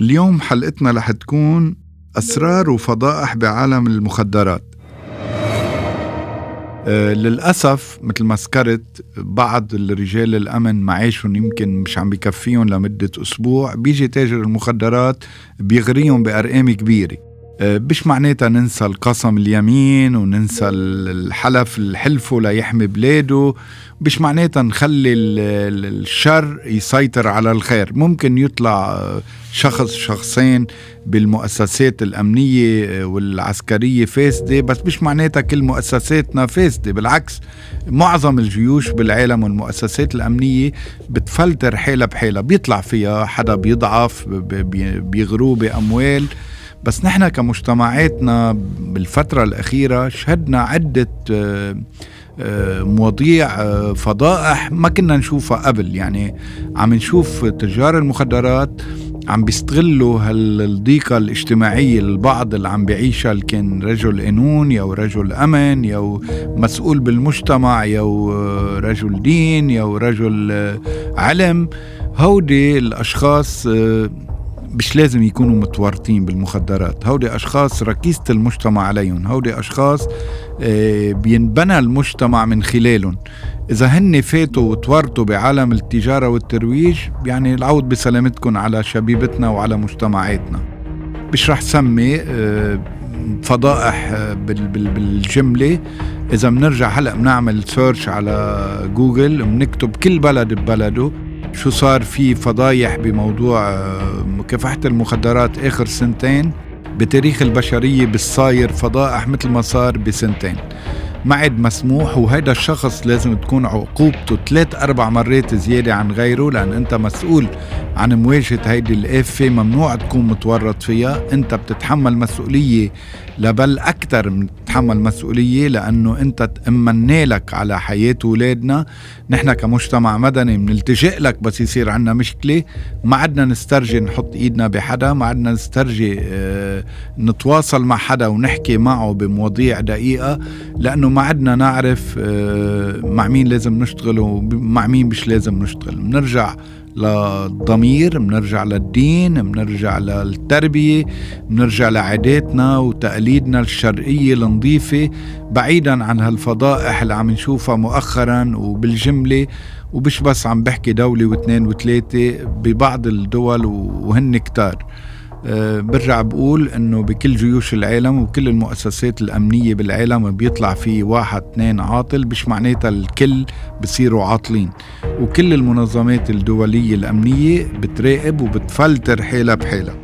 اليوم حلقتنا رح تكون أسرار وفضائح بعالم المخدرات. أه للأسف مثل ما ذكرت بعض الرجال الأمن معيشهم يمكن مش عم بكفيهم لمدة أسبوع بيجي تاجر المخدرات بيغريهم بأرقام كبيرة. مش معناتها ننسى القسم اليمين وننسى الحلف الحلفه ليحمي بلاده. مش معناتها نخلي الشر يسيطر على الخير. ممكن يطلع شخص شخصين بالمؤسسات الأمنية والعسكرية فاسدة بس مش معناتها كل مؤسساتنا فاسدة. بالعكس معظم الجيوش بالعالم والمؤسسات الأمنية بتفلتر حالة بحالة بيطلع فيها حدا بيضعف بيغروه بأموال. بس نحن كمجتمعاتنا بالفترة الأخيرة شهدنا عدة آه، آه، مواضيع آه، فضائح ما كنا نشوفها قبل. يعني عم نشوف تجار المخدرات عم بيستغلوا هالضيقة الاجتماعية للبعض اللي عم بيعيشها اللي كان رجل قانون يا رجل أمن يا مسؤول بالمجتمع يا رجل دين يا رجل علم. هودي الأشخاص مش لازم يكونوا متورطين بالمخدرات. هودي أشخاص ركيزة المجتمع عليهم. هودي أشخاص آه، بينبنى المجتمع من خلالهم. إذا هن فاتوا وتورطوا بعالم التجارة والترويج يعني العود بسلامتكم على شبيبتنا وعلى مجتمعاتنا. مش رح سمي آه، فضائح آه، بالجملة. إذا بنرجع هلأ بنعمل search على جوجل بنكتب كل بلد ببلده. شو صار في فضايح بموضوع آه، مكافحة المخدرات آخر سنتين بتاريخ البشرية بالصاير فضائح مثل ما صار بسنتين. ما عاد مسموح وهيدا الشخص لازم تكون عقوبته ثلاث أربع مرات زيادة عن غيره لأن أنت مسؤول عن مواجهة هيدي الآفة. ممنوع تكون متورط فيها أنت بتتحمل مسؤولية لبل أكثر من تتحمل مسؤولية لأنه أنت تأمنا لك على حياة أولادنا. نحن كمجتمع مدني بنلتجئ لك بس يصير عنا مشكلة. ما عدنا نسترجي نحط إيدنا بحدا ما عدنا نسترجي آه نتواصل مع حدا ونحكي معه بمواضيع دقيقة لأنه ما عدنا نعرف آه مع مين لازم نشتغل ومع مين مش لازم نشتغل. بنرجع للضمير بنرجع للدين بنرجع للتربية بنرجع لعاداتنا وتقاليدنا الشرقية النظيفة. بعيدا عن هالفضائح اللي عم نشوفها مؤخرا وبالجملة ومش بس عم بحكي دولة واثنين وثلاثة ببعض الدول وهن كتار. برجع بقول إنه بكل جيوش العالم وكل المؤسسات الأمنية بالعالم بيطلع في واحد اثنين عاطل مش معناتها الكل بصيروا عاطلين. وكل المنظمات الدولية الأمنية بتراقب وبتفلتر حالها بحالها.